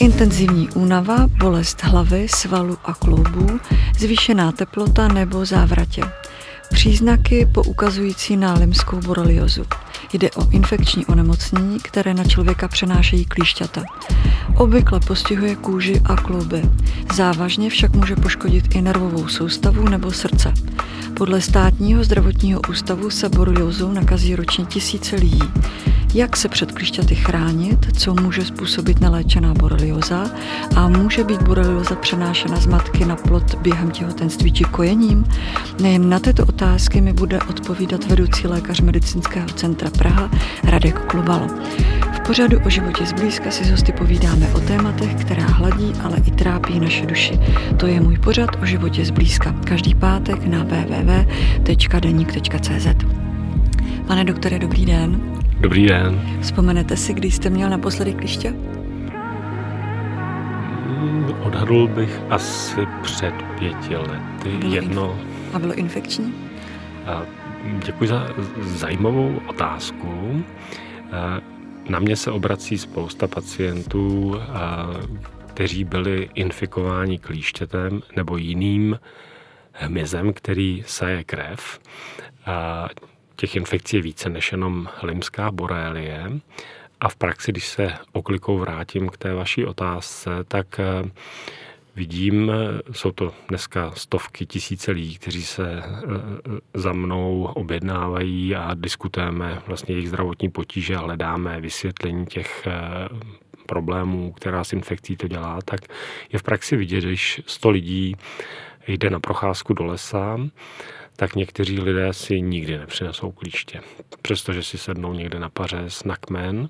Intenzivní únava, bolest hlavy, svalu a kloubů, zvýšená teplota nebo závratě. Příznaky poukazující na limskou boreliozu. Jde o infekční onemocnění, které na člověka přenášejí klíšťata. Obvykle postihuje kůži a klouby. Závažně však může poškodit i nervovou soustavu nebo srdce. Podle státního zdravotního ústavu se boreliozou nakazí ročně tisíce lidí. Jak se před klišťaty chránit, co může způsobit neléčená borelioza a může být borelioza přenášena z matky na plod během těhotenství či kojením? Nejen na tyto otázky mi bude odpovídat vedoucí lékař medicínského centra Praha Radek Klubalo. V pořadu o životě zblízka si s hosty povídáme o tématech, která hladí, ale i trápí naše duši. To je můj pořad o životě zblízka. Každý pátek na www.denik.cz. Pane doktore, dobrý den. Dobrý den. Vzpomenete si, kdy jste měl naposledy kliště? Hmm, odhadl bych asi před pěti lety. Bylo Jedno. Inf- a bylo infekční? A děkuji za zajímavou otázku. Na mě se obrací spousta pacientů, kteří byli infikováni klíštětem nebo jiným hmyzem, který saje krev. A těch infekcí je více než jenom limská borelie. A v praxi, když se oklikou vrátím k té vaší otázce, tak eh, vidím, jsou to dneska stovky, tisíce lidí, kteří se eh, za mnou objednávají a diskutujeme vlastně jejich zdravotní potíže a hledáme vysvětlení těch eh, problémů, která s infekcí to dělá, tak je v praxi vidět, když 100 lidí jde na procházku do lesa, tak někteří lidé si nikdy nepřinesou klíště, přestože si sednou někde na pařez, na kmen.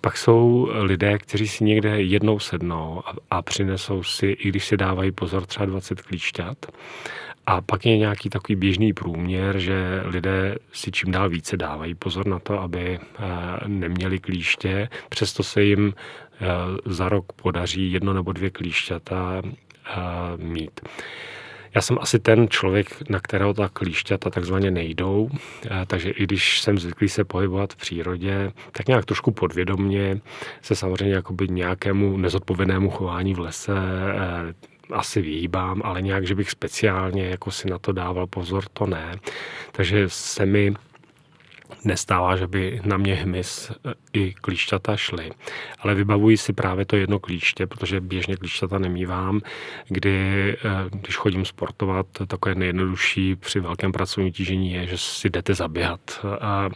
Pak jsou lidé, kteří si někde jednou sednou a, a přinesou si, i když si dávají pozor, třeba 20 klíšťat. A pak je nějaký takový běžný průměr, že lidé si čím dál více dávají pozor na to, aby eh, neměli klíště, přesto se jim eh, za rok podaří jedno nebo dvě klíšťata eh, mít. Já jsem asi ten člověk, na kterého ta klíšťata takzvaně nejdou, takže i když jsem zvyklý se pohybovat v přírodě, tak nějak trošku podvědomně se samozřejmě jakoby nějakému nezodpovědnému chování v lese eh, asi vyhýbám, ale nějak, že bych speciálně jako si na to dával pozor, to ne. Takže se mi nestává, že by na mě hmyz e, i klíšťata šly. Ale vybavuji si právě to jedno klíště, protože běžně klíšťata nemývám, kdy, e, když chodím sportovat, takové nejjednodušší při velkém pracovním tížení je, že si jdete zaběhat. A,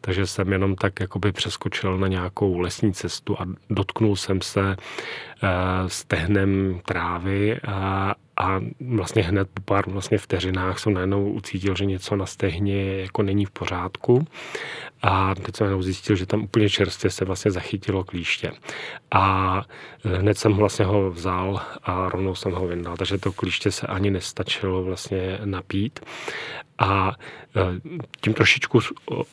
takže jsem jenom tak jakoby přeskočil na nějakou lesní cestu a dotknul jsem se e, stehnem trávy a, a vlastně hned po pár vlastně vteřinách jsem najednou ucítil, že něco na stehně jako není v pořádku a teď jsem najednou zjistil, že tam úplně čerstvě se vlastně zachytilo klíště. A hned jsem vlastně ho vzal a rovnou jsem ho vyndal, takže to klíště se ani nestačilo vlastně napít. A e, tím trošičku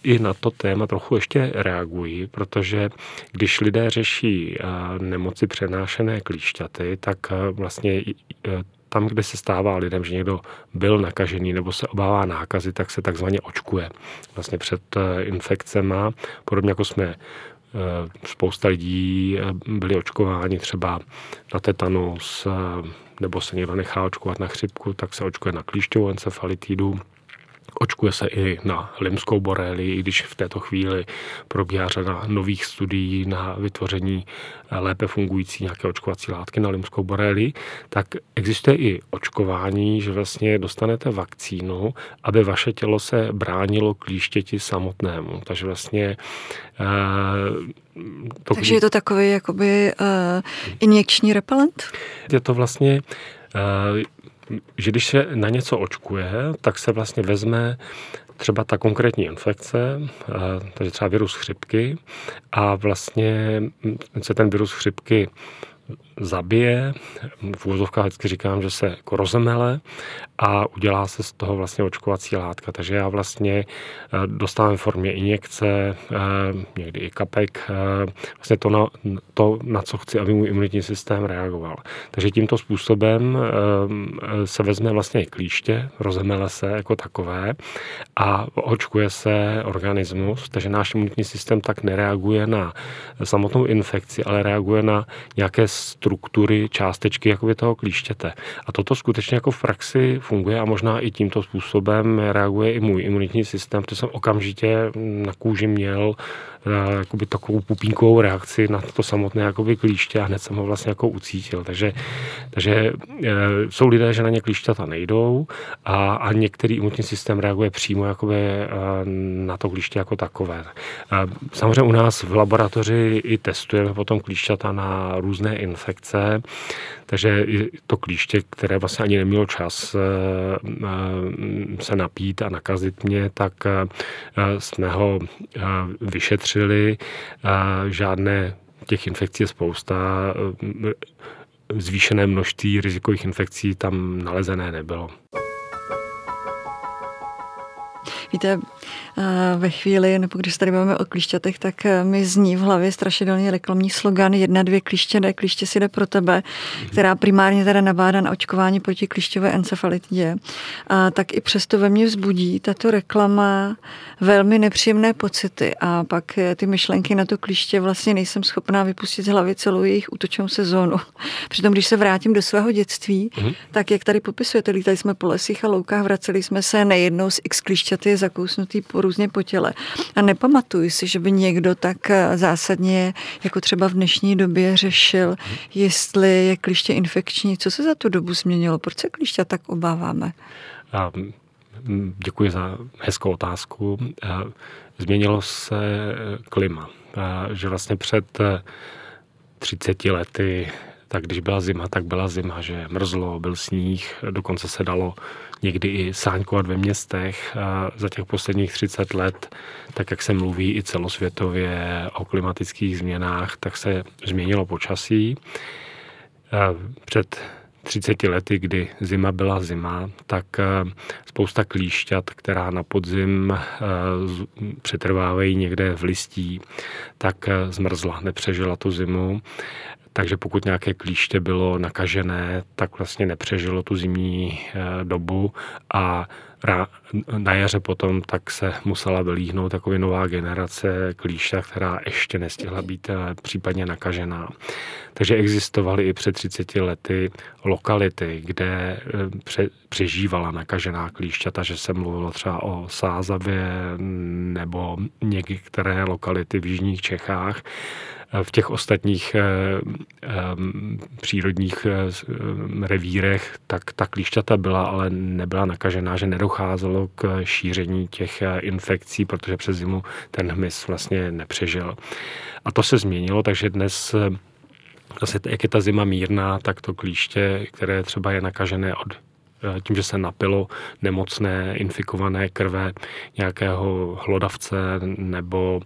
i na to téma trochu ještě reaguji, protože když lidé řeší e, nemoci přenášené klíšťaty, tak e, vlastně tam, kde se stává lidem, že někdo byl nakažený nebo se obává nákazy, tak se takzvaně očkuje. Vlastně před eh, infekcema, podobně jako jsme eh, spousta lidí eh, byli očkováni třeba na tetanus, nebo se někdo nechá očkovat na chřipku, tak se očkuje na klíšťovou encefalitidu Očkuje se i na limskou borelii, i když v této chvíli probíhá řada nových studií na vytvoření lépe fungující nějaké očkovací látky na limskou borelii, tak existuje i očkování, že vlastně dostanete vakcínu, aby vaše tělo se bránilo klíštěti samotnému. Takže vlastně to, Takže je to takový jakoby uh, injekční repelent? Je to vlastně uh, že když se na něco očkuje, tak se vlastně vezme třeba ta konkrétní infekce, eh, takže třeba virus chřipky a vlastně se ten virus chřipky zabije, v úvozovkách vždycky říkám, že se jako rozemele a udělá se z toho vlastně očkovací látka. Takže já vlastně dostávám v formě injekce, někdy i kapek, vlastně to na, to, na co chci, aby můj imunitní systém reagoval. Takže tímto způsobem se vezme vlastně klíště, rozemele se jako takové a očkuje se organismus, takže náš imunitní systém tak nereaguje na samotnou infekci, ale reaguje na nějaké struktury, částečky jakoby toho klíštěte. A toto skutečně jako v praxi funguje a možná i tímto způsobem reaguje i můj imunitní systém, protože jsem okamžitě na kůži měl jakoby takovou pupínkovou reakci na to samotné jakoby klíště a hned jsem ho vlastně jako ucítil. Takže, takže eh, jsou lidé, že na ně klíšťata nejdou a, a některý imunitní systém reaguje přímo jakoby eh, na to klíště jako takové. Samozřejmě u nás v laboratoři i testujeme potom klíšťata na různé infekce, takže to klíště, které vlastně ani nemělo čas se napít a nakazit mě, tak jsme ho vyšetřili vyšetřili. Žádné těch infekcí je spousta. Zvýšené množství rizikových infekcí tam nalezené nebylo. Víte, ve chvíli, nebo když tady máme o klíšťatech, tak e, mi zní v hlavě strašidelný reklamní slogan jedna, dvě klíště, ne, klíště si jde pro tebe, která primárně teda nabádá na očkování proti klíšťové encefalitidě. A tak i přesto ve mně vzbudí tato reklama velmi nepříjemné pocity a pak e, ty myšlenky na to klíště vlastně nejsem schopná vypustit z hlavy celou jejich útočnou sezónu. Přitom, když se vrátím do svého dětství, mm-hmm. tak jak tady popisujete, lítali jsme po lesích a loukách, vraceli jsme se nejednou z x klíšťaty zakousnutý po různě po těle. A nepamatuji si, že by někdo tak eh, zásadně, jako třeba v dnešní době, řešil, jestli je klíště infekční. Co se za tu dobu změnilo? Proč se klíště tak obáváme? Děkuji za hezkou otázku. Změnilo se klima. Že vlastně před 30 eh, lety tak když byla zima, tak byla zima, že mrzlo, byl sníh, dokonce se dalo někdy i sáňkovat ve městech. Za těch posledních 30 let, tak jak se mluví i celosvětově o klimatických změnách, tak se změnilo počasí. Před 30 lety, kdy zima byla zima, tak spousta klíšťat, která na podzim přetrvávají někde v listí, tak zmrzla, nepřežila tu zimu takže pokud nějaké klíště bylo nakažené, tak vlastně nepřežilo tu zimní eh, dobu a na jaře potom tak se musela vylíhnout takový nová generace klíšta, která ještě nestihla být eh, případně nakažená. Takže existovaly i před 30 lety lokality, kde eh, pře, přežívala nakažená klíšťata, že se mluvilo třeba o Sázavě nebo některé lokality v jižních Čechách, v těch ostatních eh, eh, přírodních eh, revírech, tak ta klíšťata byla, ale nebyla nakažená, že nedocházelo k šíření těch infekcí, protože přes zimu ten hmyz vlastně nepřežil. A to se změnilo, takže dnes Zase, jak je ta zima mírná, tak to klíště, které třeba je nakažené od tím, že se napilo nemocné, infikované krve nějakého hlodavce nebo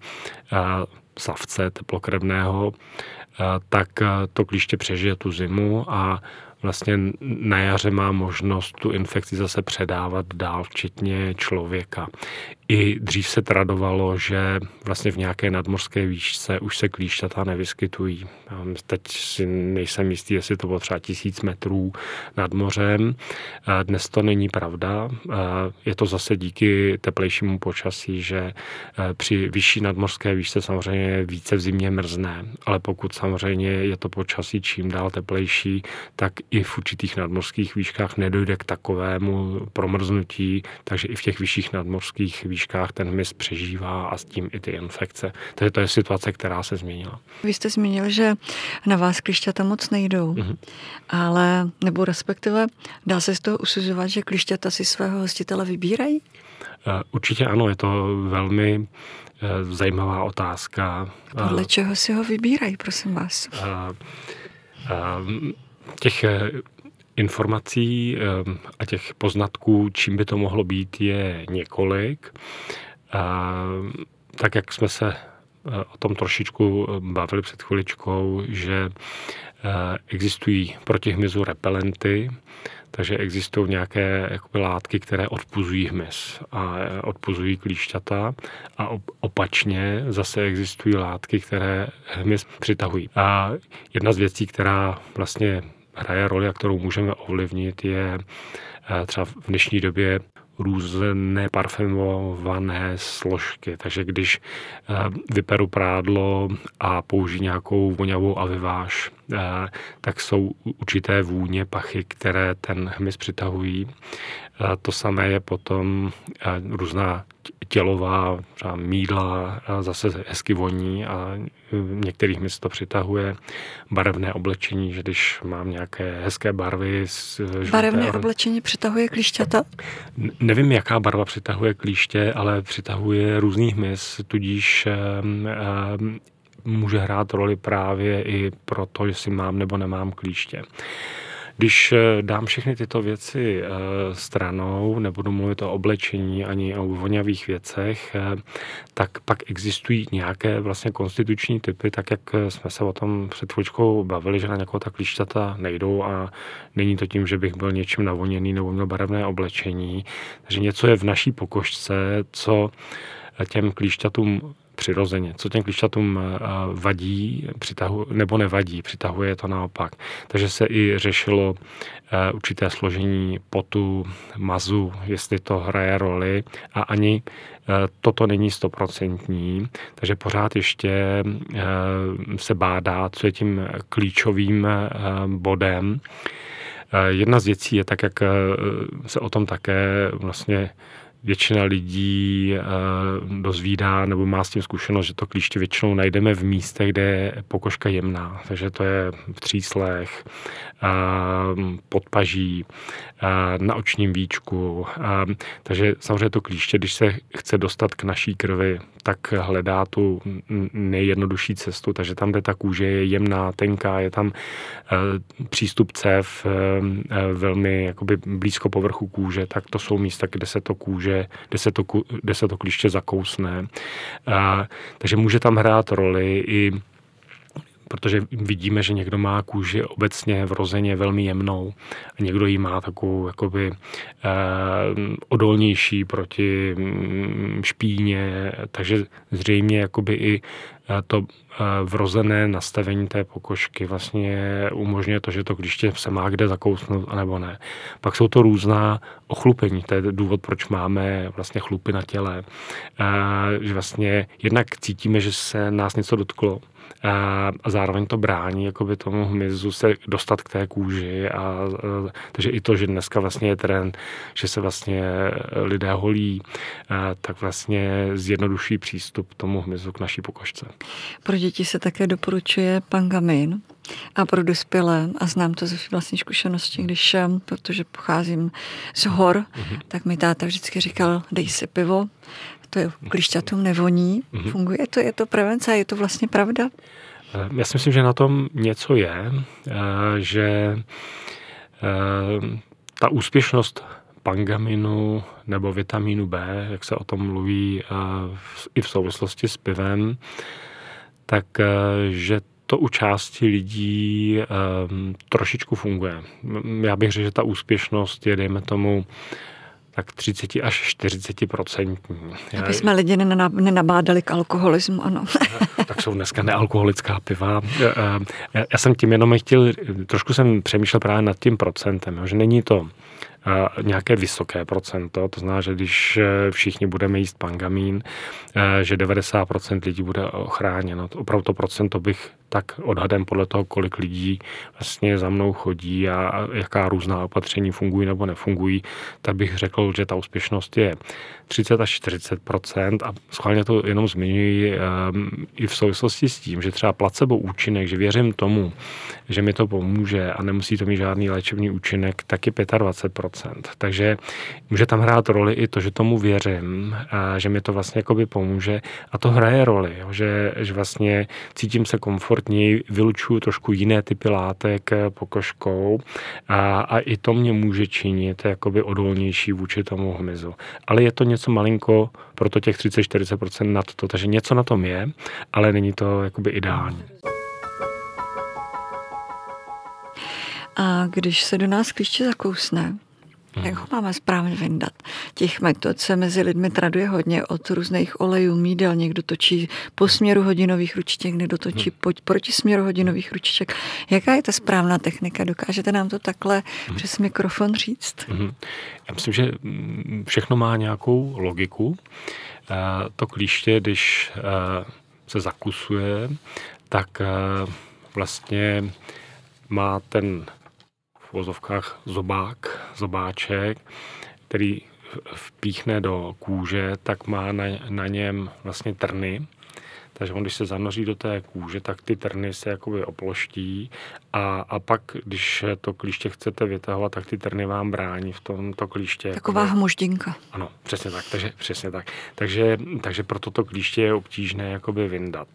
savce teplokrevného, eh, tak eh, to klíště přežije tu zimu a vlastně na jaře má možnost tu infekci zase předávat dál, včetně člověka. I dřív se tradovalo, že vlastně v nějaké nadmorské výšce už se klíšťata nevyskytují. Teď si nejsem jistý, jestli to bylo třeba tisíc metrů nad mořem. Dnes to není pravda. Je to zase díky teplejšímu počasí, že při vyšší nadmorské výšce samozřejmě více v zimě mrzne, ale pokud samozřejmě je to počasí čím dál teplejší, tak i v určitých nadmorských výškách nedojde k takovému promrznutí, takže i v těch vyšších nadmorských výškách ten hmyz přežívá a s tím i ty infekce. Takže to je situace, která se změnila. Vy jste zmínil, že na vás klišťata moc nejdou, mm-hmm. ale nebo respektive dá se z toho usuzovat, že klišťata si svého hostitele vybírají? Eh, určitě ano, je to velmi eh, zajímavá otázka. Podle čeho si ho vybírají, prosím vás? Eh, a, Těch eh, informací eh, a těch poznatků, čím by to mohlo být, je několik. A tak, jak jsme se o tom trošičku bavili před chviličkou, že existují proti hmyzu repelenty, takže existují nějaké jakoby, látky, které odpuzují hmyz a odpuzují klíšťata a opačně zase existují látky, které hmyz přitahují. A jedna z věcí, která vlastně hraje roli a kterou můžeme ovlivnit, je třeba v dnešní době různé parfumované složky. Takže když eh, vyperu prádlo a použiji nějakou voňavou aviváž, eh, tak jsou určité vůně, pachy, které ten hmyz přitahují. To samé je potom různá tělová třeba mídla zase hezky voní a některých mi to přitahuje. Barevné oblečení, že když mám nějaké hezké barvy. Žluté, Barevné oblečení přitahuje klíšťata? Nevím, jaká barva přitahuje klíště, ale přitahuje různý hmyz, tudíž může hrát roli právě i pro to, jestli mám nebo nemám klíště. Když eh, dám všechny tyto věci eh, stranou, nebudu mluvit o oblečení ani o voňavých věcech, eh, tak pak existují nějaké vlastně konstituční typy, tak jak jsme se o tom před chvíličkou bavili, že na nějakou ta klíšťata nejdou a není to tím, že bych byl něčím navoněný nebo měl barevné oblečení. Takže něco je v naší pokožce, co těm klíšťatům přirozeně. Co těm klíšťatům eh, vadí přitahu, nebo nevadí, přitahuje to naopak. Takže se i řešilo eh, určité složení potu, mazu, jestli to hraje roli a ani eh, toto není stoprocentní, takže pořád ještě se bádá, co je tím klíčovým bodem. Jedna z věcí je tak, jak se o tom také vlastně většina lidí eh, dozvídá nebo má s tím zkušenost, že to klíště většinou najdeme v místech, kde je pokožka jemná. Takže to je v tříslech, eh, podpaží, eh, na očním víčku. Takže samozřejmě to klíště, když se chce dostat k naší krvi, tak hledá tu nejjednodušší cestu. Takže tam, kde ta kůže je jemná, tenká, je tam přístup cév velmi jakoby blízko povrchu kůže, tak to jsou místa, kde se to kůže kůže, kde se to, kde se to klíště zakousne. Takže může tam hrát roli i protože vidíme, že někdo má kůži obecně vrozeně velmi jemnou a někdo ji má takovou jakoby eh, odolnější proti mm, špíně, takže zřejmě jakoby i eh, to eh, vrozené nastavení té pokožky vlastně umožňuje to, že to klíště se má kde zakousnout, nebo ne. Pak jsou to různá ochlupení, to je důvod, proč máme vlastně chlupy na těle. Že vlastně jednak cítíme, že se nás něco dotklo, a zároveň to brání jakoby tomu hmyzu se dostat k té kůži a, a takže i to, že dneska vlastně je trend, že se vlastně lidé holí, a, tak vlastně zjednoduší přístup tomu hmyzu k naší pokožce. Pro děti se také doporučuje pangamin, a pro dospělé, a znám to ze vlastní zkušenosti, když, protože pocházím z hor, mm-hmm. tak mi táta vždycky říkal, dej si pivo, to je klišťatům nevoní, mm-hmm. funguje to, je to prevence a je to vlastně pravda? Eh, já si myslím, že na tom něco je, eh, že eh, ta úspěšnost pangaminu nebo vitamínu B, jak se o tom mluví i v souvislosti s pivem, tak že to u části lidí trošičku funguje. Já bych řekl, že ta úspěšnost je, dejme tomu, tak 30 až 40 procentní. Aby jsme lidi nenabádali k alkoholismu, ano. tak jsou dneska nealkoholická piva. Já jsem tím jenom chtěl, trošku jsem přemýšlel právě nad tím procentem, že není to nějaké vysoké procento, to znamená, že když e, všichni budeme jíst pangamín, e, že 90% lidí bude ochráněno. Opravdu to procento bych tak odhadem podle toho, kolik lidí vlastně za mnou chodí a jaká různá opatření fungují nebo nefungují, tak bych řekl, že ta úspěšnost je 30 až 40% a schválně to jenom zmiňuji um, i v souvislosti s tím, že třeba placebo účinek, že věřím tomu, že mi to pomůže a nemusí to mít žádný léčebný účinek, tak je 25% Takže může tam hrát roli i to, že tomu věřím, a že mi to vlastně jakoby pomůže. A to hraje roli, že, že vlastně cítím se komfortně extrovertněji, vylučuju trošku jiné typy látek pokožkou a, a i to mě může činit jakoby odolnější vůči tomu hmyzu. Ale je to něco malinko, proto těch 30-40% nad to, takže něco na tom je, ale není to jakoby ideální. A když se do nás klíště zakousne, Hmm. Jak ho máme správně vyndat? Těch metod se mezi lidmi traduje hodně od různých olejů, mídel. Někdo točí po směru hodinových ručiček, někdo točí hmm. po, proti směru hodinových ručiček. Jaká je ta správná technika? Dokážete nám to takhle hmm. přes mikrofon říct? Hmm. Já myslím, že všechno má nějakou logiku. Eh, to klíště, když eh, se zakusuje, tak eh, vlastně má ten v vozovkách zobák, zobáček, který vpíchne do kůže, tak má na, na něm vlastně trny. Takže on, když se zanoří do té kůže, tak ty trny se jakoby oploští a, a pak, když to klíště chcete vytahovat, tak ty trny vám brání v tomto klíště. Taková jakoby... hmoždinka. Ano, přesně tak. Takže, přesně tak. Takže, takže proto to klíště je obtížné jakoby vyndat.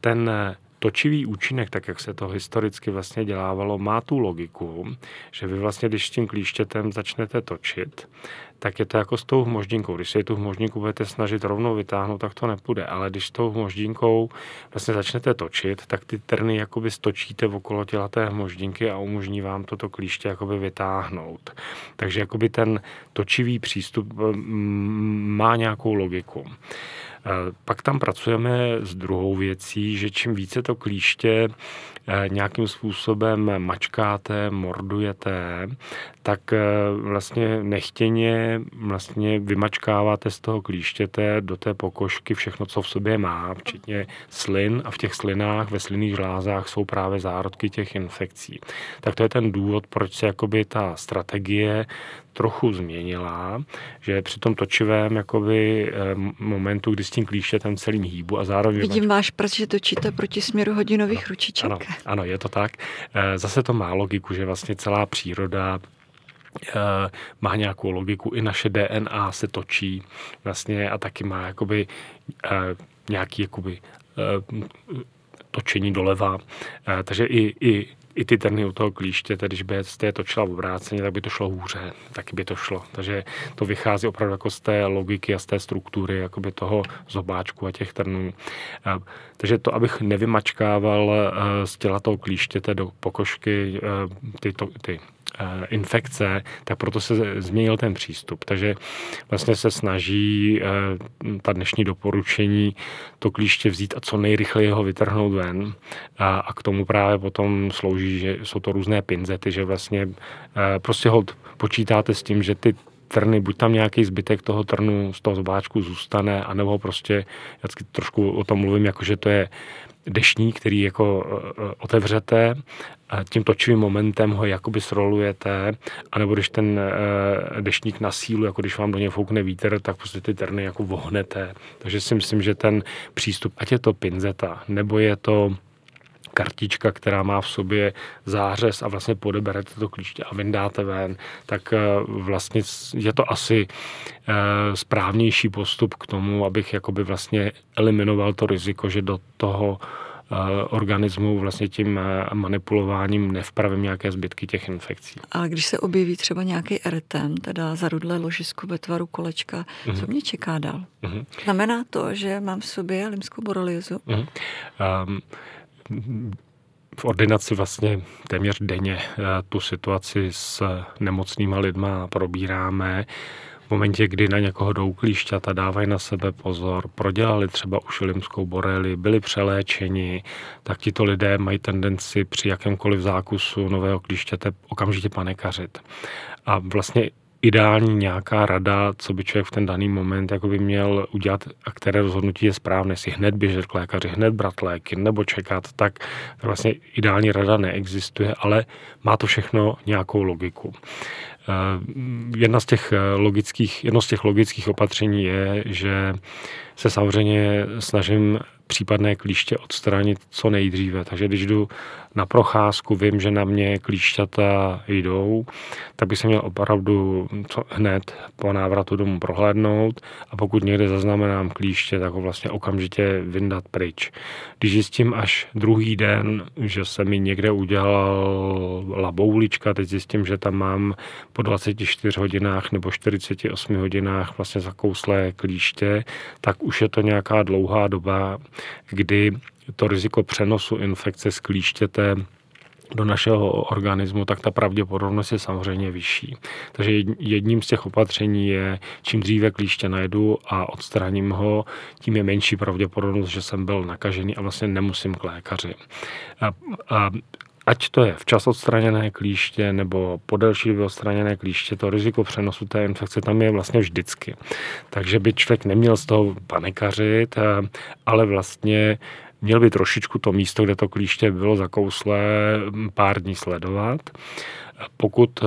Ten točivý účinek, tak jak se to historicky vlastně dělávalo, má tu logiku, že vy vlastně, když s tím klíštětem začnete točit, tak je to jako s tou hmoždinkou. Když se tu hmoždinku budete snažit rovnou vytáhnout, tak to nepůjde. Ale když s tou hmoždinkou vlastně začnete točit, tak ty trny jakoby stočíte okolo těla té hmoždinky a umožní vám toto klíště jakoby vytáhnout. Takže jakoby ten točivý přístup mm, má nějakou logiku. Pak tam pracujeme s druhou věcí, že čím více to klíště eh, nějakým způsobem mačkáte, mordujete, tak eh, vlastně nechtěně vlastně vymačkáváte z toho klíštěte do té pokožky všechno, co v sobě má, včetně slin a v těch slinách, ve slinných žlázách jsou právě zárodky těch infekcí. Tak to je ten důvod, proč se jakoby ta strategie trochu změnila, že při tom točivém jakoby, eh, momentu, kdy s tím klíštětem celým hýbu a zároveň... Vidím váš prst, že točíte proti směru hodinových ano, ručiček. Ano, ano, je to tak. Eh, zase to má logiku, že vlastně celá příroda eh, má nějakou logiku, i naše DNA se točí vlastně a taky má jakoby nějaký jakoby točení doleva. Takže i, i i ty trny u toho klíště, když by jste je točila obráceně, tak by to šlo hůře, taky by to šlo. Takže to vychází opravdu jako z té logiky a z té struktury jakoby toho zobáčku a těch trnů. Takže to, abych nevymačkával eh, z těla toho klíštěte do pokožky eh, ty, to, ty infekce, tak proto se změnil ten přístup. Takže vlastně se snaží eh, ta dnešní doporučení to klíště vzít a co nejrychleji ho vytrhnout ven. A, k tomu právě potom slouží, že jsou to různé pinzety, že vlastně eh, prostě ho počítáte s tím, že ty trny, buď tam nějaký zbytek toho trnu z toho zbáčku zůstane, anebo prostě, já trošku o tom mluvím, jako že to je dešník, který jako otevřete tím točivým momentem ho jakoby srolujete, anebo když ten eh, deštník na sílu, jako když vám do něj foukne vítr, tak prostě ty terny jako vohnete. Takže si myslím, že ten přístup, ať je to pinzeta, nebo je to kartička, která má v sobě zářez a vlastně podeberete to klíště a vyndáte ven, tak eh, vlastně je to asi eh, správnější postup k tomu, abych jakoby vlastně eliminoval to riziko, že do toho organismu vlastně tím manipulováním nevpravím nějaké zbytky těch infekcí. A když se objeví třeba nějaký erytem, teda zarudlé ložisko ve tvaru kolečka, mm-hmm. co mě čeká dál? Mm-hmm. Znamená to, že mám v sobě limskou boreliozu? Mm-hmm. Um, v ordinaci vlastně téměř denně tu situaci s nemocnýma lidma probíráme v momentě, kdy na někoho jdou klíšťata, dávají na sebe pozor, prodělali třeba už limskou boreli, byli přeléčeni, tak tito lidé mají tendenci při jakémkoliv zákusu nového klíšťate okamžitě panikařit. A vlastně ideální nějaká rada, co by člověk v ten daný moment jako by měl udělat a které rozhodnutí je správné, jestli hned běžet k lékaři, hned brát léky nebo čekat, tak vlastně ideální rada neexistuje, ale má to všechno nějakou logiku. Eh, jedna z těch eh, logických, jedno z těch logických opatření je, že se samozřejmě snažím případné klíště odstranit co nejdříve. Takže když jdu na procházku, vím, že na mě klíšťata jdou, tak bych se měl opravdu hned po návratu domů prohlédnout a pokud někde zaznamenám klíště, tak ho vlastně okamžitě vyndat pryč. Když zjistím až druhý den, že se mi někde udělala boulička, teď zjistím, že tam mám po 24 hodinách nebo 48 hodinách vlastně zakouslé klíště, tak už je to nějaká dlouhá doba, kdy to riziko přenosu infekce z klíštěte do našeho organismu, tak ta pravděpodobnost je samozřejmě vyšší. Takže jedním z těch opatření je, čím dříve klíště najdu a odstraním ho, tím je menší pravděpodobnost, že jsem byl nakažený a vlastně nemusím k lékaři. A, a ať to je včas odstraněné klíště nebo po delší době odstraněné klíště, to riziko přenosu té infekce tam je vlastně vždycky. Takže by člověk neměl z toho panikařit, ale vlastně měl by trošičku to místo, kde to klíště bylo zakouslé, pár dní sledovat. Pokud eh,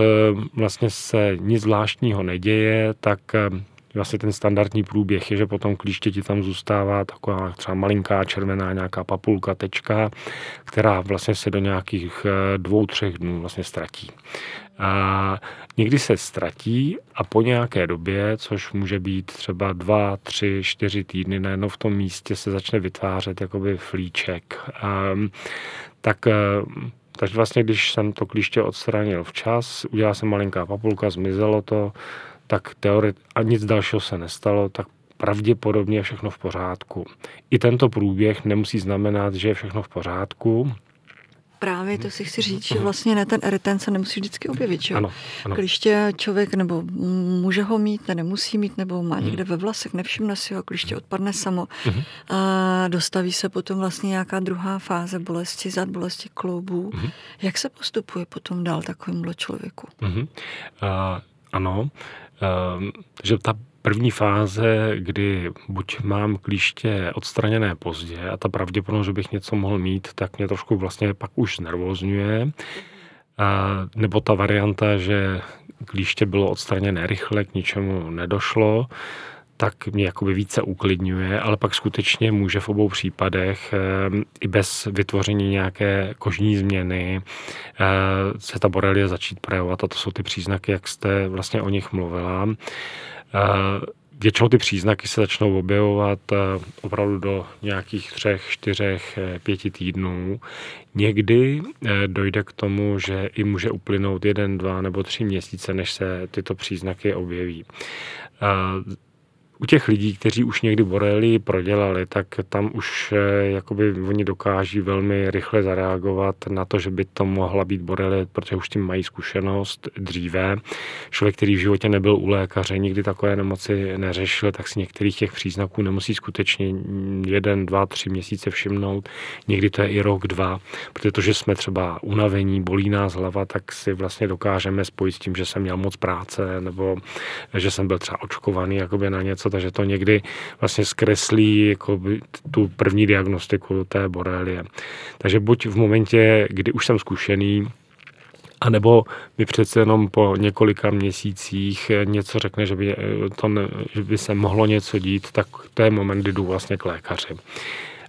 vlastně se nic zvláštního neděje, tak eh, vlastně ten standardní průběh je, že potom klíště ti tam zůstává taková třeba malinká červená nějaká papulka, tečka, která vlastně se do nějakých eh, dvou, třech dnů vlastně ztratí. A někdy se ztratí a po nějaké době, což může být třeba dva, tři, čtyři týdny, najednou v tom místě se začne vytvářet jakoby flíček. A, tak eh, takže vlastně, když jsem to klíště odstranil včas, udělal jsem malinká papulka, zmizelo to, tak teorie a nic dalšího se nestalo, tak pravděpodobně je všechno v pořádku. I tento průběh nemusí znamenat, že je všechno v pořádku, Právě to si chci říct, že vlastně ne, ten eritent se nemusí vždycky objevit. Že? Ano, ano. Kliště člověk nebo může ho mít, ne, nemusí mít, nebo má někde ve vlasech, nevšimne si ho, kliště odpadne samo. Uh-huh. A dostaví se potom vlastně nějaká druhá fáze bolesti zad, bolesti kloubů. Uh-huh. Jak se postupuje potom dál takovémhle člověku? Uh-huh. Uh, ano, uh, že ta první fáze, kdy buď mám klíště odstraněné pozdě a ta pravděpodobnost, že bych něco mohl mít, tak mě trošku vlastně pak už znervozňuje. Nebo ta varianta, že klíště bylo odstraněné rychle, k ničemu nedošlo, tak mě jakoby více uklidňuje, ale pak skutečně může v obou případech e, i bez vytvoření nějaké kožní změny e, se ta borelie začít projevovat a to jsou ty příznaky, jak jste vlastně o nich mluvila. Většinou ty příznaky se začnou objevovat eh, opravdu do nějakých třech, čtyřech, eh, pěti týdnů. Někdy eh, dojde k tomu, že i může uplynout jeden, dva nebo tři měsíce, než se tyto příznaky objeví u těch lidí, kteří už někdy borely prodělali, tak tam už eh, jakoby oni dokáží velmi rychle zareagovat na to, že by to mohla být borely, protože už tím mají zkušenost dříve. Člověk, který v životě nebyl u lékaře, nikdy takové nemoci neřešil, tak si některých těch příznaků nemusí skutečně jeden, dva, tři měsíce všimnout. Někdy to je i rok, dva, protože to, že jsme třeba unavení, bolí nás hlava, tak si vlastně dokážeme spojit s tím, že jsem měl moc práce nebo že jsem byl třeba očkovaný jakoby na něco, takže to někdy vlastně zkreslí jako tu první diagnostiku té borelie. Takže buď v momentě, kdy už jsem zkušený, a nebo mi přece jenom po několika měsících něco řekne, že by, to ne, že by se mohlo něco dít, tak to je moment, kdy jdu vlastně k lékaři.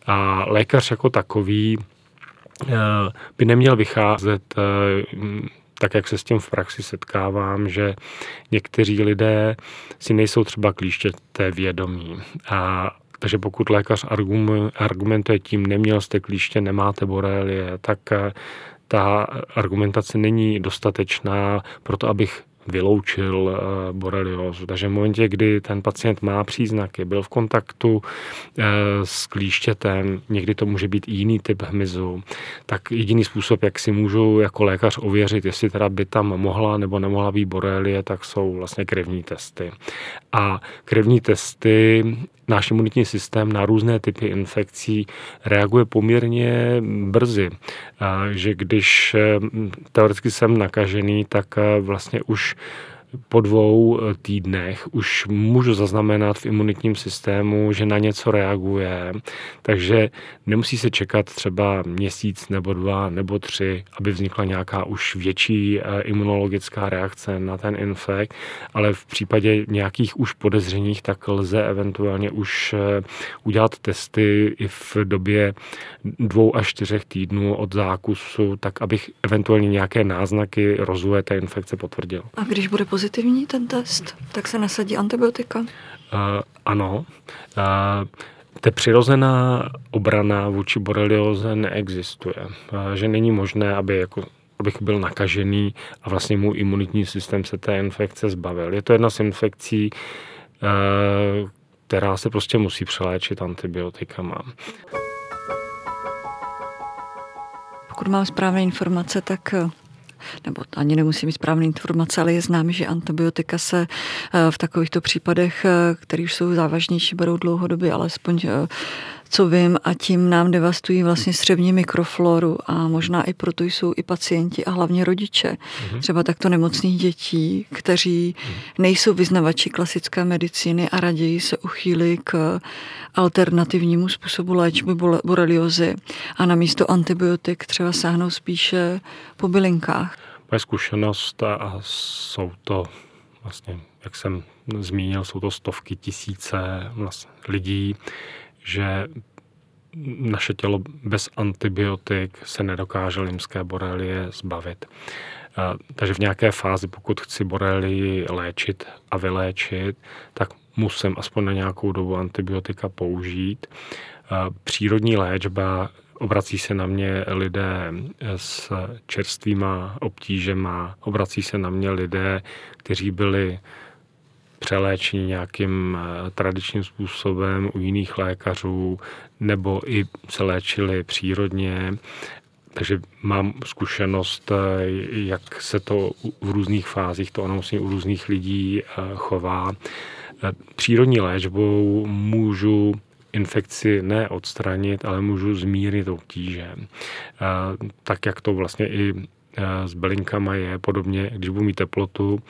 A lékař jako takový eh, by neměl vycházet eh, tak jak se s tím v praxi setkávám, že někteří lidé si nejsou třeba klíštěté vědomí. A takže pokud lékař argumentuje tím, neměl jste klíště, nemáte borelie, tak eh, ta argumentace není dostatečná pro to, abych vyloučil eh, boreliózu. Takže v momentě, kdy ten pacient má příznaky, byl v kontaktu eh, s klíštětem, někdy to může být jiný typ hmyzu, tak jediný způsob, jak si můžu jako lékař ověřit, jestli teda by tam mohla nebo nemohla být borelie, tak jsou vlastně krevní testy. A krevní testy náš imunitní systém na různé typy infekcí reaguje poměrně brzy. Že když eh, teoreticky jsem nakažený, tak vlastně už po dvou eh, týdnech už můžu zaznamenat v imunitním systému, že na něco reaguje, takže nemusí se čekat třeba měsíc nebo dva nebo tři, aby vznikla nějaká už větší eh, imunologická reakce na ten infekt, ale v případě nějakých už podezřeních, tak lze eventuálně už eh, udělat testy i v době dvou až čtyřech týdnů od zákusu, tak abych eventuálně nějaké náznaky rozvoje té infekce potvrdil. A když bude pozitivní ten test, tak se nasadí antibiotika? Uh, ano. Uh, ta přirozená obrana vůči borelioze neexistuje. Uh, že není možné, aby jako abych byl nakažený a vlastně můj imunitní systém se té infekce zbavil. Je to jedna z infekcí, která se prostě musí přeléčit antibiotikama. Pokud mám správné informace, tak nebo ani nemusí mít správné informace, ale je známé, že antibiotika se eh, v takovýchto případech, eh, které už jsou závažnější, berou dlouhodobě, alespoň eh, co vím, a tím nám devastují vlastně střevní mikrofloru a možná i proto jsou i pacienti a hlavně rodiče. Mm-hmm. Třeba takto nemocných dětí, kteří mm-hmm. nejsou vyznavači klasické medicíny a raději se uchýlí k alternativnímu způsobu léčby boreliozy a na místo antibiotik třeba sáhnou spíše po bylinkách. Moje zkušenost a jsou to vlastně, jak jsem zmínil, jsou to stovky tisíce vlastně lidí, že naše tělo bez antibiotik se nedokáže limské borelie zbavit. Takže v nějaké fázi, pokud chci borelii léčit a vyléčit, tak musím aspoň na nějakou dobu antibiotika použít. Přírodní léčba Obrací se na mě lidé s čerstvýma obtížema, obrací se na mě lidé, kteří byli přeléčení nějakým eh, tradičním způsobem u jiných lékařů, nebo i se léčili přírodně. Takže mám zkušenost, eh, jak se to v různých fázích, to onemocnění u různých lidí eh, chová. Přírodní léčbou můžu infekci ne odstranit, ale můžu zmírnit obtíže. Tak, jak to vlastně i s bylinkama je, podobně, když budu mít teplotu,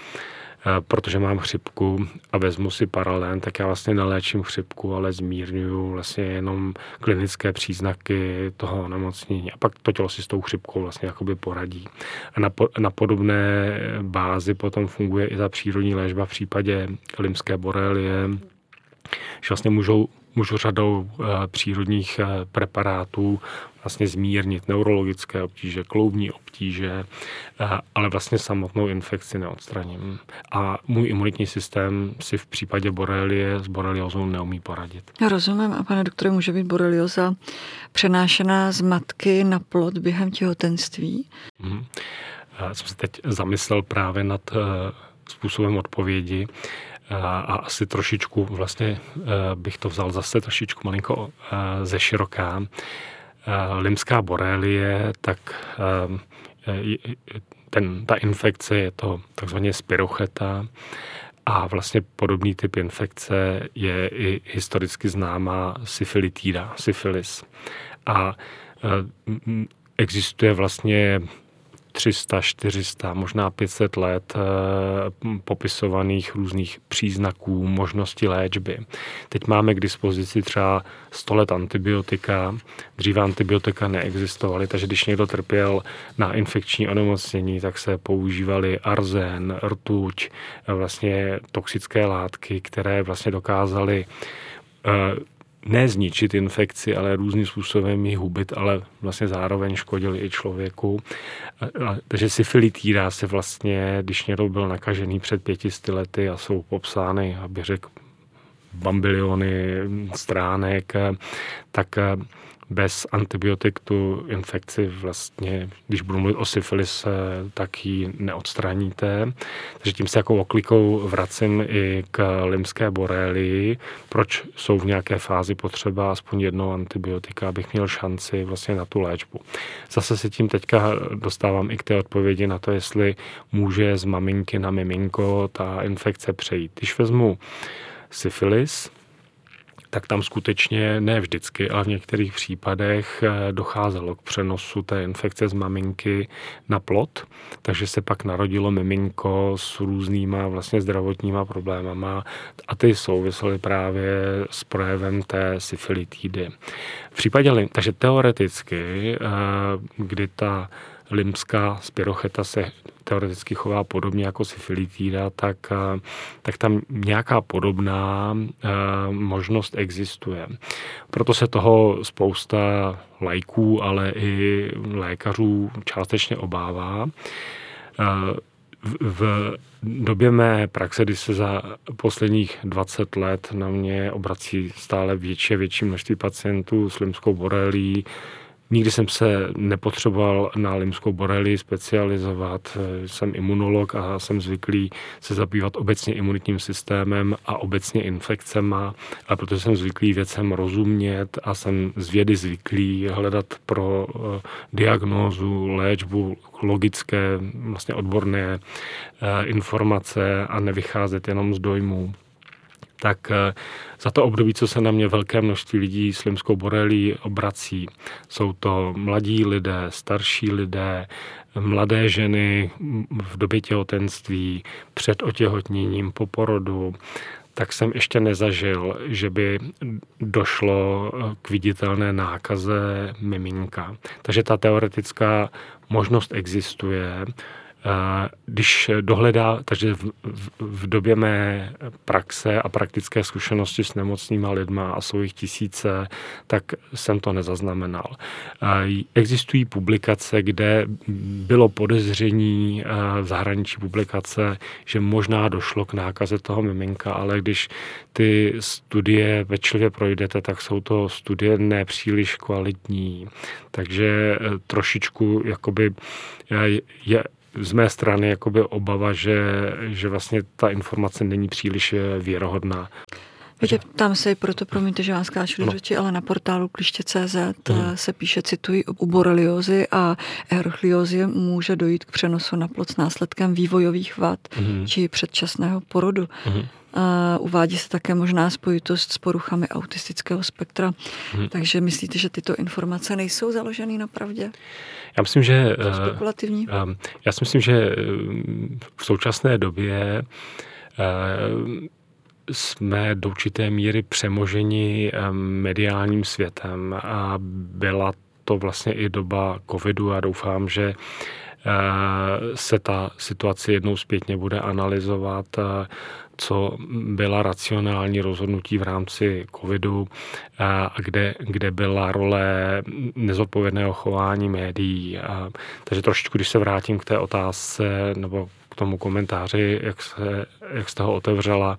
protože mám chřipku a vezmu si paralén, tak já vlastně neléčím chřipku, ale zmírňuju vlastně jenom klinické příznaky toho onemocnění. A pak to tělo si s tou chřipkou vlastně jakoby poradí. A na, na podobné bázi potom funguje i ta přírodní léčba v případě limské borelie, že vlastně můžou můžu řadou eh, přírodních eh, preparátů vlastně zmírnit neurologické obtíže, kloubní obtíže, eh, ale vlastně samotnou infekci neodstraním. A můj imunitní systém si v případě borelie s boreliozou neumí poradit. Rozumím. A pane doktore, může být borelioza přenášená z matky na plod během těhotenství? Hmm. Jsem se teď zamyslel právě nad způsobem odpovědi a asi trošičku vlastně bych to vzal zase trošičku malinko ze široká. Limská borelie, tak ten, ta infekce je to takzvaně spirocheta a vlastně podobný typ infekce je i historicky známá syfilitída, syfilis. A existuje vlastně 300, 400, možná 500 let eh, popisovaných různých příznaků, možnosti léčby. Teď máme k dispozici třeba 100 let antibiotika, dříve antibiotika neexistovaly, takže když někdo trpěl na infekční onemocnění, tak se používaly arzen, rtuť, vlastně toxické látky, které vlastně dokázaly eh, ne zničit infekci, ale různým způsobem ji hubit, ale vlastně zároveň škodili i člověku. A, a, takže syfilitída se vlastně, když někdo byl nakažený před pětisty lety a jsou popsány, aby řekl, bambiliony stránek, tak bez antibiotik tu infekci vlastně, když budu mluvit o syfilis, tak ji neodstraníte. Takže tím se jako oklikou vracím i k limské borelii, proč jsou v nějaké fázi potřeba aspoň jedno antibiotika, abych měl šanci vlastně na tu léčbu. Zase se tím teďka dostávám i k té odpovědi na to, jestli může z maminky na miminko ta infekce přejít. Když vezmu syfilis, tak tam skutečně ne vždycky, ale v některých případech eh, docházelo k přenosu té infekce z maminky na plod, takže se pak narodilo miminko s různýma vlastně zdravotníma problémama a ty souvisely právě s projevem té syfilitidy. V případě, takže teoreticky, eh, kdy ta limská spirocheta se teoreticky chová podobně jako syfilitída, tak, eh, tak tam nějaká podobná eh, možnost existuje. Proto se toho spousta lajků, ale i lékařů částečně obává. Eh, v době mé praxe, kdy se za posledních 20 let na mě obrací stále větší a větší množství pacientů s limskou borelí, Nikdy jsem se nepotřeboval na limskou borelii specializovat. Jsem imunolog a jsem zvyklý se zabývat obecně imunitním systémem a obecně infekcema, a protože jsem zvyklý věcem rozumět a jsem z vědy zvyklý hledat pro eh, diagnózu, léčbu logické, vlastně odborné eh, informace a nevycházet jenom z dojmů tak eh, za to období, co se na mě velké množství lidí s limskou borelí obrací, jsou to mladí lidé, starší lidé, mladé ženy v době těhotenství, před otěhotněním, po porodu, tak jsem ještě nezažil, že by došlo eh, k viditelné nákaze miminka. Takže ta teoretická možnost existuje. Když dohledá, takže v, v, v době mé praxe a praktické zkušenosti s nemocnýma lidma a jsou jich tisíce, tak jsem to nezaznamenal. Existují publikace, kde bylo podezření v zahraničí publikace, že možná došlo k nákaze toho miminka, ale když ty studie pečlivě projdete, tak jsou to studie nepříliš kvalitní. Takže e, trošičku jakoby je, z mé strany jakoby obava, že, že vlastně ta informace není příliš věrohodná. Víte, tam se proto, promiňte, že vám skáču do řeči, ale na portálu kliště.cz mm. se píše, cituji, u boreliozy a erochliozy může dojít k přenosu na plod s následkem vývojových vad mm. či předčasného porodu. Mm. A uvádí se také možná spojitost s poruchami autistického spektra. Hmm. Takže myslíte, že tyto informace nejsou založeny na pravdě? Já myslím, že... Spekulativní? Uh, já si myslím, že eh, v současné době uh, jsme do určité míry přemoženi mediálním světem a byla to vlastně i doba covidu a doufám, že se ta situace jednou zpětně bude analyzovat co byla racionální rozhodnutí v rámci covidu a kde, kde byla role nezodpovědného chování médií. A, takže trošičku, když se vrátím k té otázce nebo k tomu komentáři, jak, se, jak jste ho otevřela,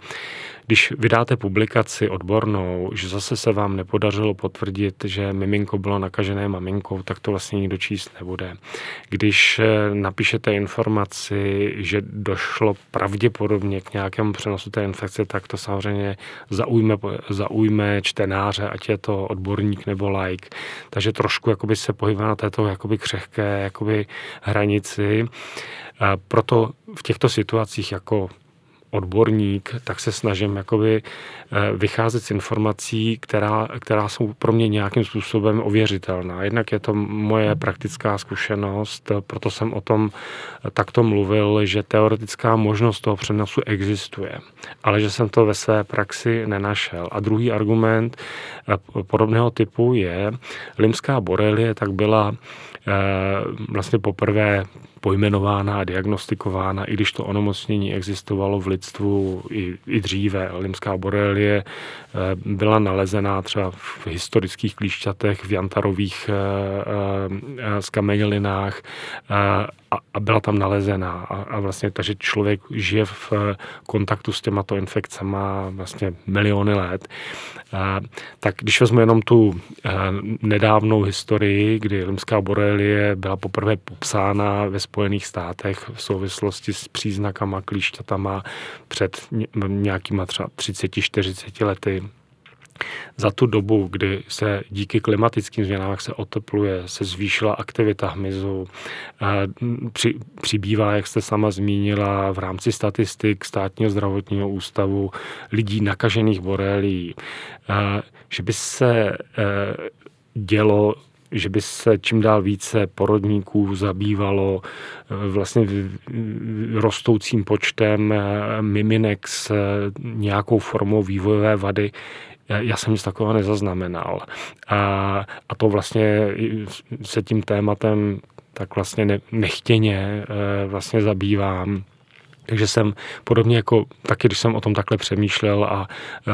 když vydáte publikaci odbornou, že zase se vám nepodařilo potvrdit, že miminko bylo nakažené maminkou, tak to vlastně nikdo číst nebude. Když eh, napíšete informaci, že došlo pravděpodobně k nějakému přenosu té infekce, tak to samozřejmě zaujme, zaujme čtenáře, ať je to odborník nebo like. Takže trošku jakoby se pohybuje na této jakoby křehké jakoby hranici. Proto v těchto situacích jako odborník, tak se snažím jakoby eh, vycházet z informací, která, která jsou pro mě nějakým způsobem ověřitelná. Jednak je to moje praktická zkušenost, proto jsem o tom takto mluvil, že teoretická možnost toho přenosu existuje, ale že jsem to ve své praxi nenašel. A druhý argument eh, podobného typu je, limská borelie tak byla eh, vlastně poprvé pojmenována a diagnostikována, i když to onemocnění existovalo v lidstvu i, i dříve. Limská borelie eh, byla nalezená třeba v historických klíšťatech, v jantarových skamenělinách eh, eh, a, a byla tam nalezená. A, a vlastně takže člověk žije v kontaktu s těmato infekcemi vlastně miliony let. Tak když vezmu jenom tu nedávnou historii, kdy limská borelie byla poprvé popsána ve Spojených státech v souvislosti s příznakama klíšťatama před nějakýma třeba 30-40 lety, za tu dobu, kdy se díky klimatickým změnám se otepluje, se zvýšila aktivita hmyzu, při, přibývá, jak jste sama zmínila, v rámci statistik státního zdravotního ústavu lidí nakažených borelí, že by se e, dělo že by se čím dál více porodníků zabývalo e, vlastně rostoucím počtem e, miminek s nějakou formou vývojové vady, já jsem nic takového nezaznamenal. A, a to vlastně se tím tématem tak vlastně ne, nechtěně eh, vlastně zabývám. Takže jsem podobně jako taky, když jsem o tom takhle přemýšlel a e,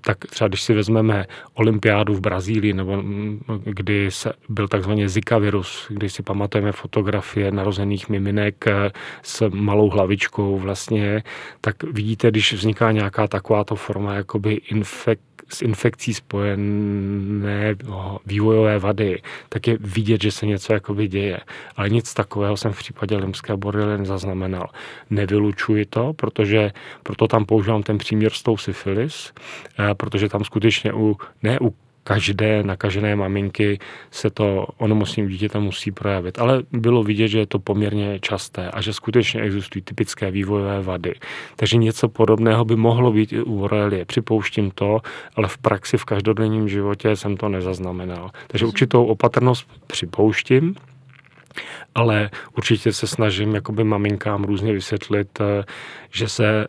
tak třeba když si vezmeme olympiádu v Brazílii, nebo mm, kdy se, byl takzvaný Zika virus, kdy si pamatujeme fotografie narozených miminek e, s malou hlavičkou vlastně, tak vidíte, když vzniká nějaká takováto forma jakoby infek, s infekcí spojené vývojové vady, tak je vidět, že se něco jakoby děje. Ale nic takového jsem v případě limské borely nezaznamenal. Nevylučuji to, protože proto tam používám ten příměr s tou syfilis, eh, protože tam skutečně u, ne u každé nakažené maminky se to onemocnění dítěte musí projevit. Ale bylo vidět, že je to poměrně časté a že skutečně existují typické vývojové vady. Takže něco podobného by mohlo být i u Borelie. Připouštím to, ale v praxi v každodenním životě jsem to nezaznamenal. Takže určitou opatrnost připouštím, ale určitě se snažím jakoby maminkám různě vysvětlit, eh, že se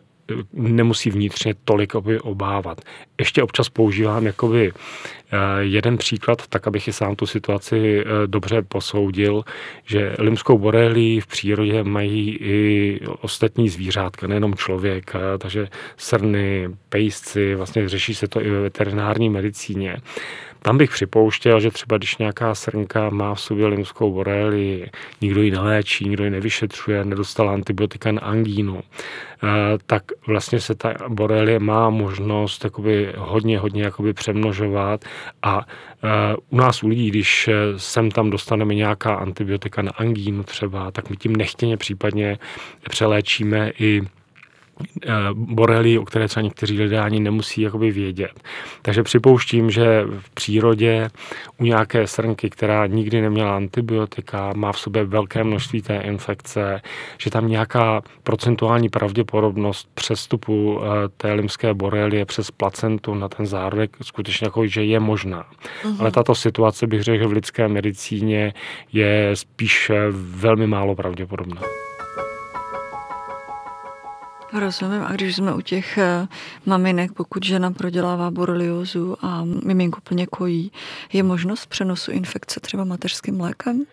nemusí vnitřně tolik obávat. Ještě občas používám jakoby eh, jeden příklad, tak abych i sám tu situaci eh, dobře posoudil, že limskou borelii v přírodě mají i ostatní zvířátka, nejenom člověk, eh, takže srny, pejsci, vlastně řeší se to i ve veterinární medicíně. Tam bych připouštěl, že třeba když nějaká srnka má v sobě limskou borelii, nikdo ji neléčí, nikdo ji nevyšetřuje, nedostala antibiotika na angínu, eh, tak vlastně se ta borelie má možnost jakoby hodně, hodně jakoby přemnožovat a eh, u nás u lidí, když sem tam dostaneme nějaká antibiotika na angínu třeba, tak my tím nechtěně případně přeléčíme i Eh, borely, o které třeba někteří lidé ani nemusí jakoby vědět. Takže připouštím, že v přírodě u nějaké srnky, která nikdy neměla antibiotika, má v sobě velké množství té infekce, že tam nějaká procentuální pravděpodobnost přestupu eh, té limské borelie přes placentu na ten zárodek skutečně jako, že je možná. Uh-huh. Ale tato situace, bych řekl, v lidské medicíně je spíš velmi málo pravděpodobná. Rozumím. A když jsme u těch eh, maminek, pokud žena prodělává boreliózu a miminko plně kojí, je možnost přenosu infekce třeba mateřským mlékem?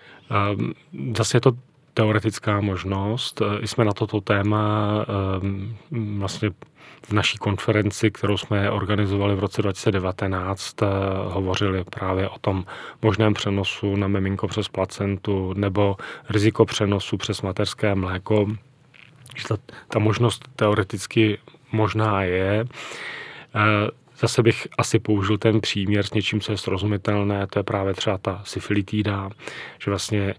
Um, zase je to teoretická možnost. Eh, jsme na toto téma um, vlastně v naší konferenci, kterou jsme organizovali v roce 2019, eh, hovořili právě o tom možném přenosu na miminko přes placentu nebo riziko přenosu přes mateřské mléko že ta, ta možnost teoreticky možná je. Eh, zase bych asi použil ten příměr s něčím, co je srozumitelné, to je právě třeba ta syfilitída, že vlastně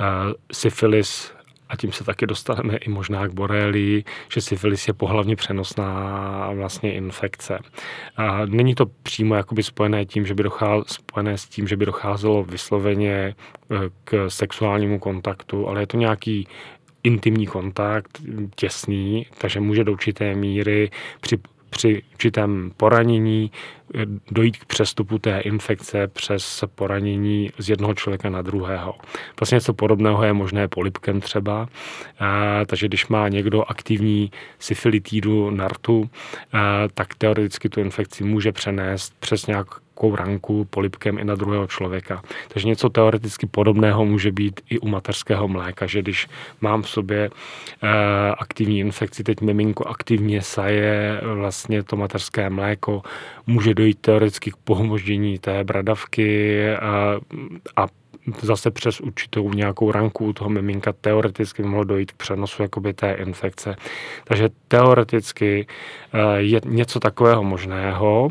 uh, syfilis a tím se taky dostaneme i možná k borelii, že syfilis je pohlavně přenosná vlastně infekce. A není to přímo jakoby spojené tím, že by docházelo, spojené s tím, že by docházelo vysloveně eh, k sexuálnímu kontaktu, ale je to nějaký intimní kontakt, těsný, takže může do určité míry při, při určitém poranění eh, dojít k přestupu té infekce přes poranění z jednoho člověka na druhého. Vlastně něco podobného je možné polipkem třeba, a, takže když má někdo aktivní syfilitídu na rtu, a, tak teoreticky tu infekci může přenést přes nějak nějakou ranku polipkem i na druhého člověka. Takže něco teoreticky podobného může být i u mateřského mléka, že když mám v sobě uh, aktivní infekci, teď miminko aktivně saje vlastně to mateřské mléko, může dojít teoreticky k pohmoždění té bradavky a, a zase přes určitou nějakou ranku toho miminka teoreticky mohlo dojít k přenosu jakoby té infekce. Takže teoreticky eh, je něco takového možného,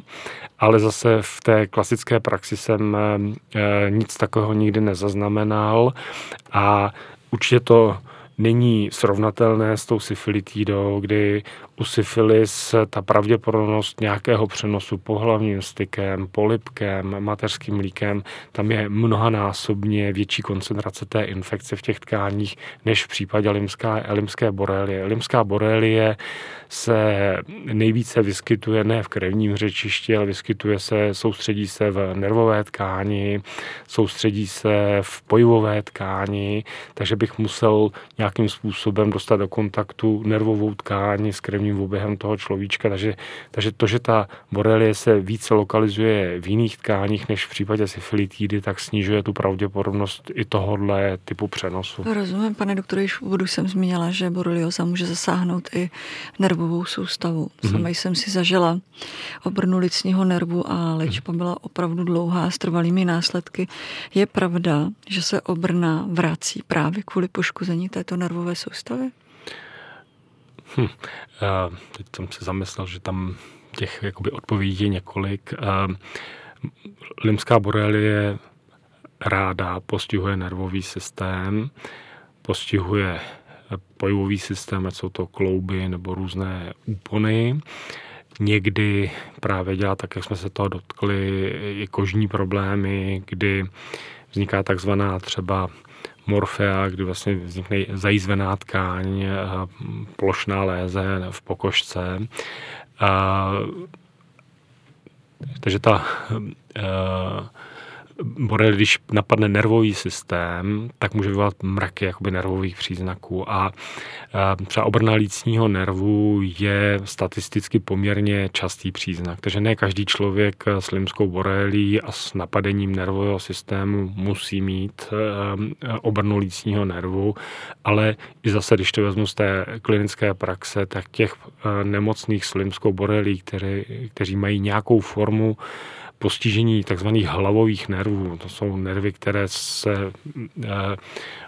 ale zase v té klasické praxi jsem eh, nic takového nikdy nezaznamenal a určitě to není srovnatelné s tou syfilitidou, kdy u syfilis ta pravděpodobnost nějakého přenosu pohlavním stykem, polipkem, mateřským mlíkem, tam je mnohanásobně větší koncentrace té infekce v těch tkáních, než v případě limská, limské borelie. Limská borelie se nejvíce vyskytuje ne v krevním řečišti, ale vyskytuje se, soustředí se v nervové tkáni, soustředí se v pojivové tkáni, takže bych musel nějakým způsobem dostat do kontaktu nervovou tkáni s krevním oběhem toho človíčka, takže, takže to, že ta borelie se více lokalizuje v jiných tkáních než v případě syfilitidy, tak snižuje tu pravděpodobnost i tohohle typu přenosu. Rozumím, pane doktore, již v úvodu jsem zmínila, že borelioza může zasáhnout i nervovou soustavu. Sama mm-hmm. jsem si zažila obrnu licního nervu a léčba byla opravdu dlouhá s trvalými následky. Je pravda, že se obrna vrací právě kvůli poškození této nervové soustavy? Hm. Teď jsem se zamyslel, že tam těch jakoby, odpovědí je několik. Limská borelie ráda postihuje nervový systém, postihuje pojivový systém, jsou to klouby nebo různé úpony. Někdy právě dělá tak, jak jsme se toho dotkli, i kožní problémy, kdy vzniká takzvaná třeba morfea, kdy vlastně vznikne zajízvená tkáň, plošná léze v pokožce. Takže ta borel, když napadne nervový systém, tak může vyvolat mraky jakoby nervových příznaků. A třeba obrna lícního nervu je statisticky poměrně častý příznak, takže ne každý člověk s limskou borelí a s napadením nervového systému musí mít obrnu lícního nervu, ale i zase, když to vezmu z té klinické praxe, tak těch nemocných s limskou borelí, kteří, kteří mají nějakou formu postižení tzv. hlavových nervů. To jsou nervy, které se eh,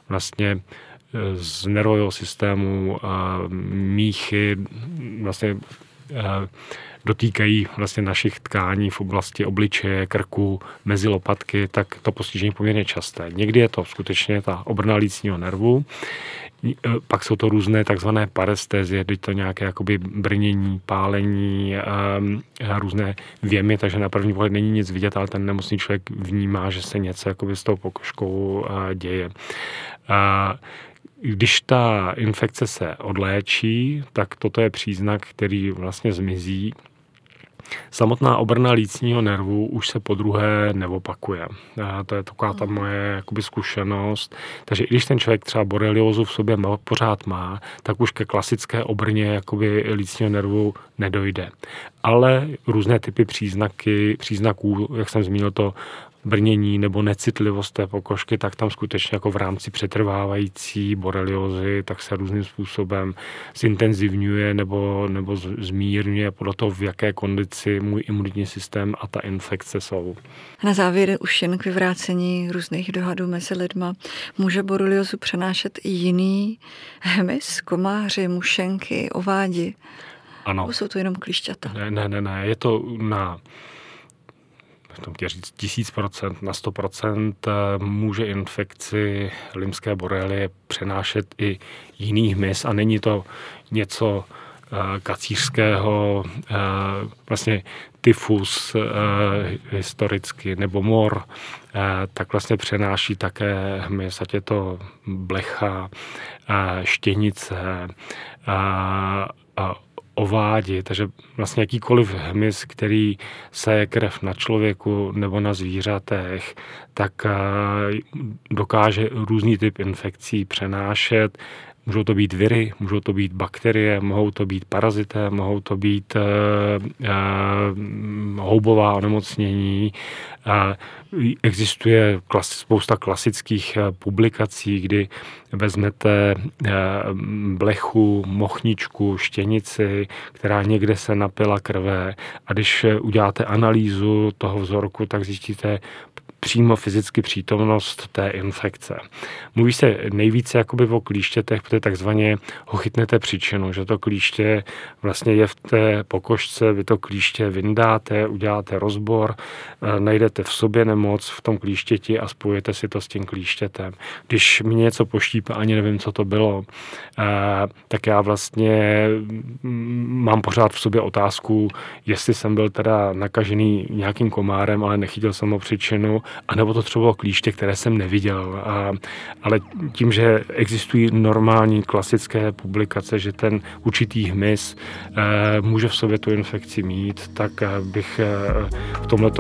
vlastně eh, z nervového systému eh, míchy vlastně dotýkají vlastně našich tkání v oblasti obličeje, krku, mezi lopatky, tak to postižení je poměrně časté. Někdy je to skutečně ta obrna lícního nervu, E, pak jsou to různé takzvané parestézie, kdy to nějaké jakoby brnění, pálení, a, a různé věmy, takže na první pohled není nic vidět, ale ten nemocný člověk vnímá, že se něco jakoby s tou pokožkou děje. A, když ta infekce se odléčí, tak toto je příznak, který vlastně zmizí Samotná obrna lícního nervu už se po druhé neopakuje. A to je taková ta moje jakoby, zkušenost. Takže i když ten člověk třeba boreliozu v sobě pořád má, tak už ke klasické obrně jakoby, lícního nervu nedojde. Ale různé typy příznaky, příznaků, jak jsem zmínil, to brnění nebo necitlivost té pokožky, tak tam skutečně jako v rámci přetrvávající boreliozy, tak se různým způsobem zintenzivňuje nebo, nebo zmírňuje podle toho, v jaké kondici můj imunitní systém a ta infekce jsou. Na závěr už jen k vyvrácení různých dohadů mezi lidma. Může boreliozu přenášet i jiný hmyz, komáři, mušenky, ovádi? Ano. Nebo jsou to jenom klišťata? Ne, ne, ne, ne. je to na tom chtěl říct tisíc procent, na 100 procent eh, může infekci limské borelie přenášet i jiný hmyz. A není to něco eh, kacířského, eh, vlastně tyfus historicky nebo mor, tak vlastně přenáší také hmyz, ať je to blecha, štěnice, ovádi, takže vlastně jakýkoliv hmyz, který se krev na člověku nebo na zvířatech, tak eh, dokáže různý typ infekcí přenášet. Můžou to být viry, můžou to být bakterie, mohou to být parazité, mohou to být uh, uh, houbová onemocnění. Uh, existuje klas, spousta klasických uh, publikací, kdy vezmete blechu, mochničku, štěnici, která někde se napila krve a když uděláte analýzu toho vzorku, tak zjistíte přímo fyzicky přítomnost té infekce. Mluví se nejvíce jakoby o klíštětech, protože takzvaně ho chytnete příčinu, že to klíště vlastně je v té pokožce, vy to klíště vyndáte, uděláte rozbor, eh, najdete v sobě nemoc v tom klíštěti a spojujete si to s tím klíštětem. Když mě něco poštípe, ani nevím, co to bylo, eh, tak já vlastně mm, mám pořád v sobě otázku, jestli jsem byl teda nakažený nějakým komárem, ale nechytil jsem ho příčinu, anebo to třeba bylo klíště, které jsem neviděl. A, ale tím, že existují normální klasické publikace, že ten určitý hmyz e, může v sobě tu infekci mít, tak eh, bych e, v tomhle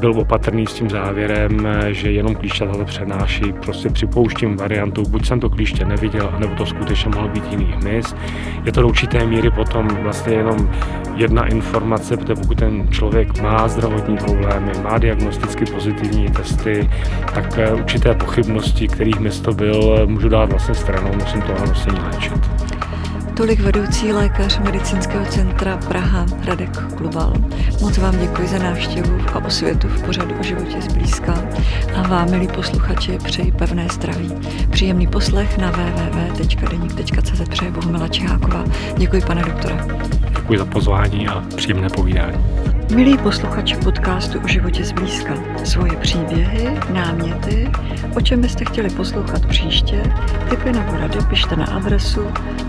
byl opatrný s tím závěrem, že jenom klíště to přenáší. Prostě připouštím variantu, buď jsem to klíště neviděl, anebo to skutečně mohl být jiný hmyz. Je to do určité míry potom vlastně jenom jedna informace, protože pokud ten člověk má zdravotní problémy, má diagnosticky pozitivní testy, tak eh, určité pochybnosti, kterých město byl, můžu dát vlastně stranou, musím to vlastně léčit. Tolik vedoucí lékař medicínského centra Praha Radek Klubal. Moc vám děkuji za návštěvu a osvětu v pořadu o životě zblízka a vám, milí posluchači, přeji pevné zdraví. Příjemný poslech na www.denik.cz přeje Bohumila Čiháková. Děkuji, pane doktore. Děkuji za pozvání a příjemné povídání. Milí posluchači podcastu o životě zblízka, svoje příběhy, náměty, o čem byste chtěli poslouchat příště, typy nebo rady pište na adresu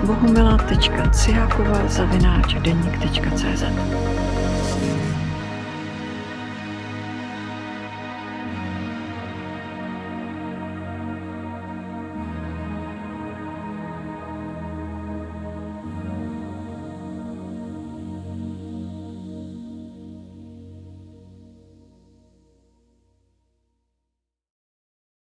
bohumila.cihákova zavináč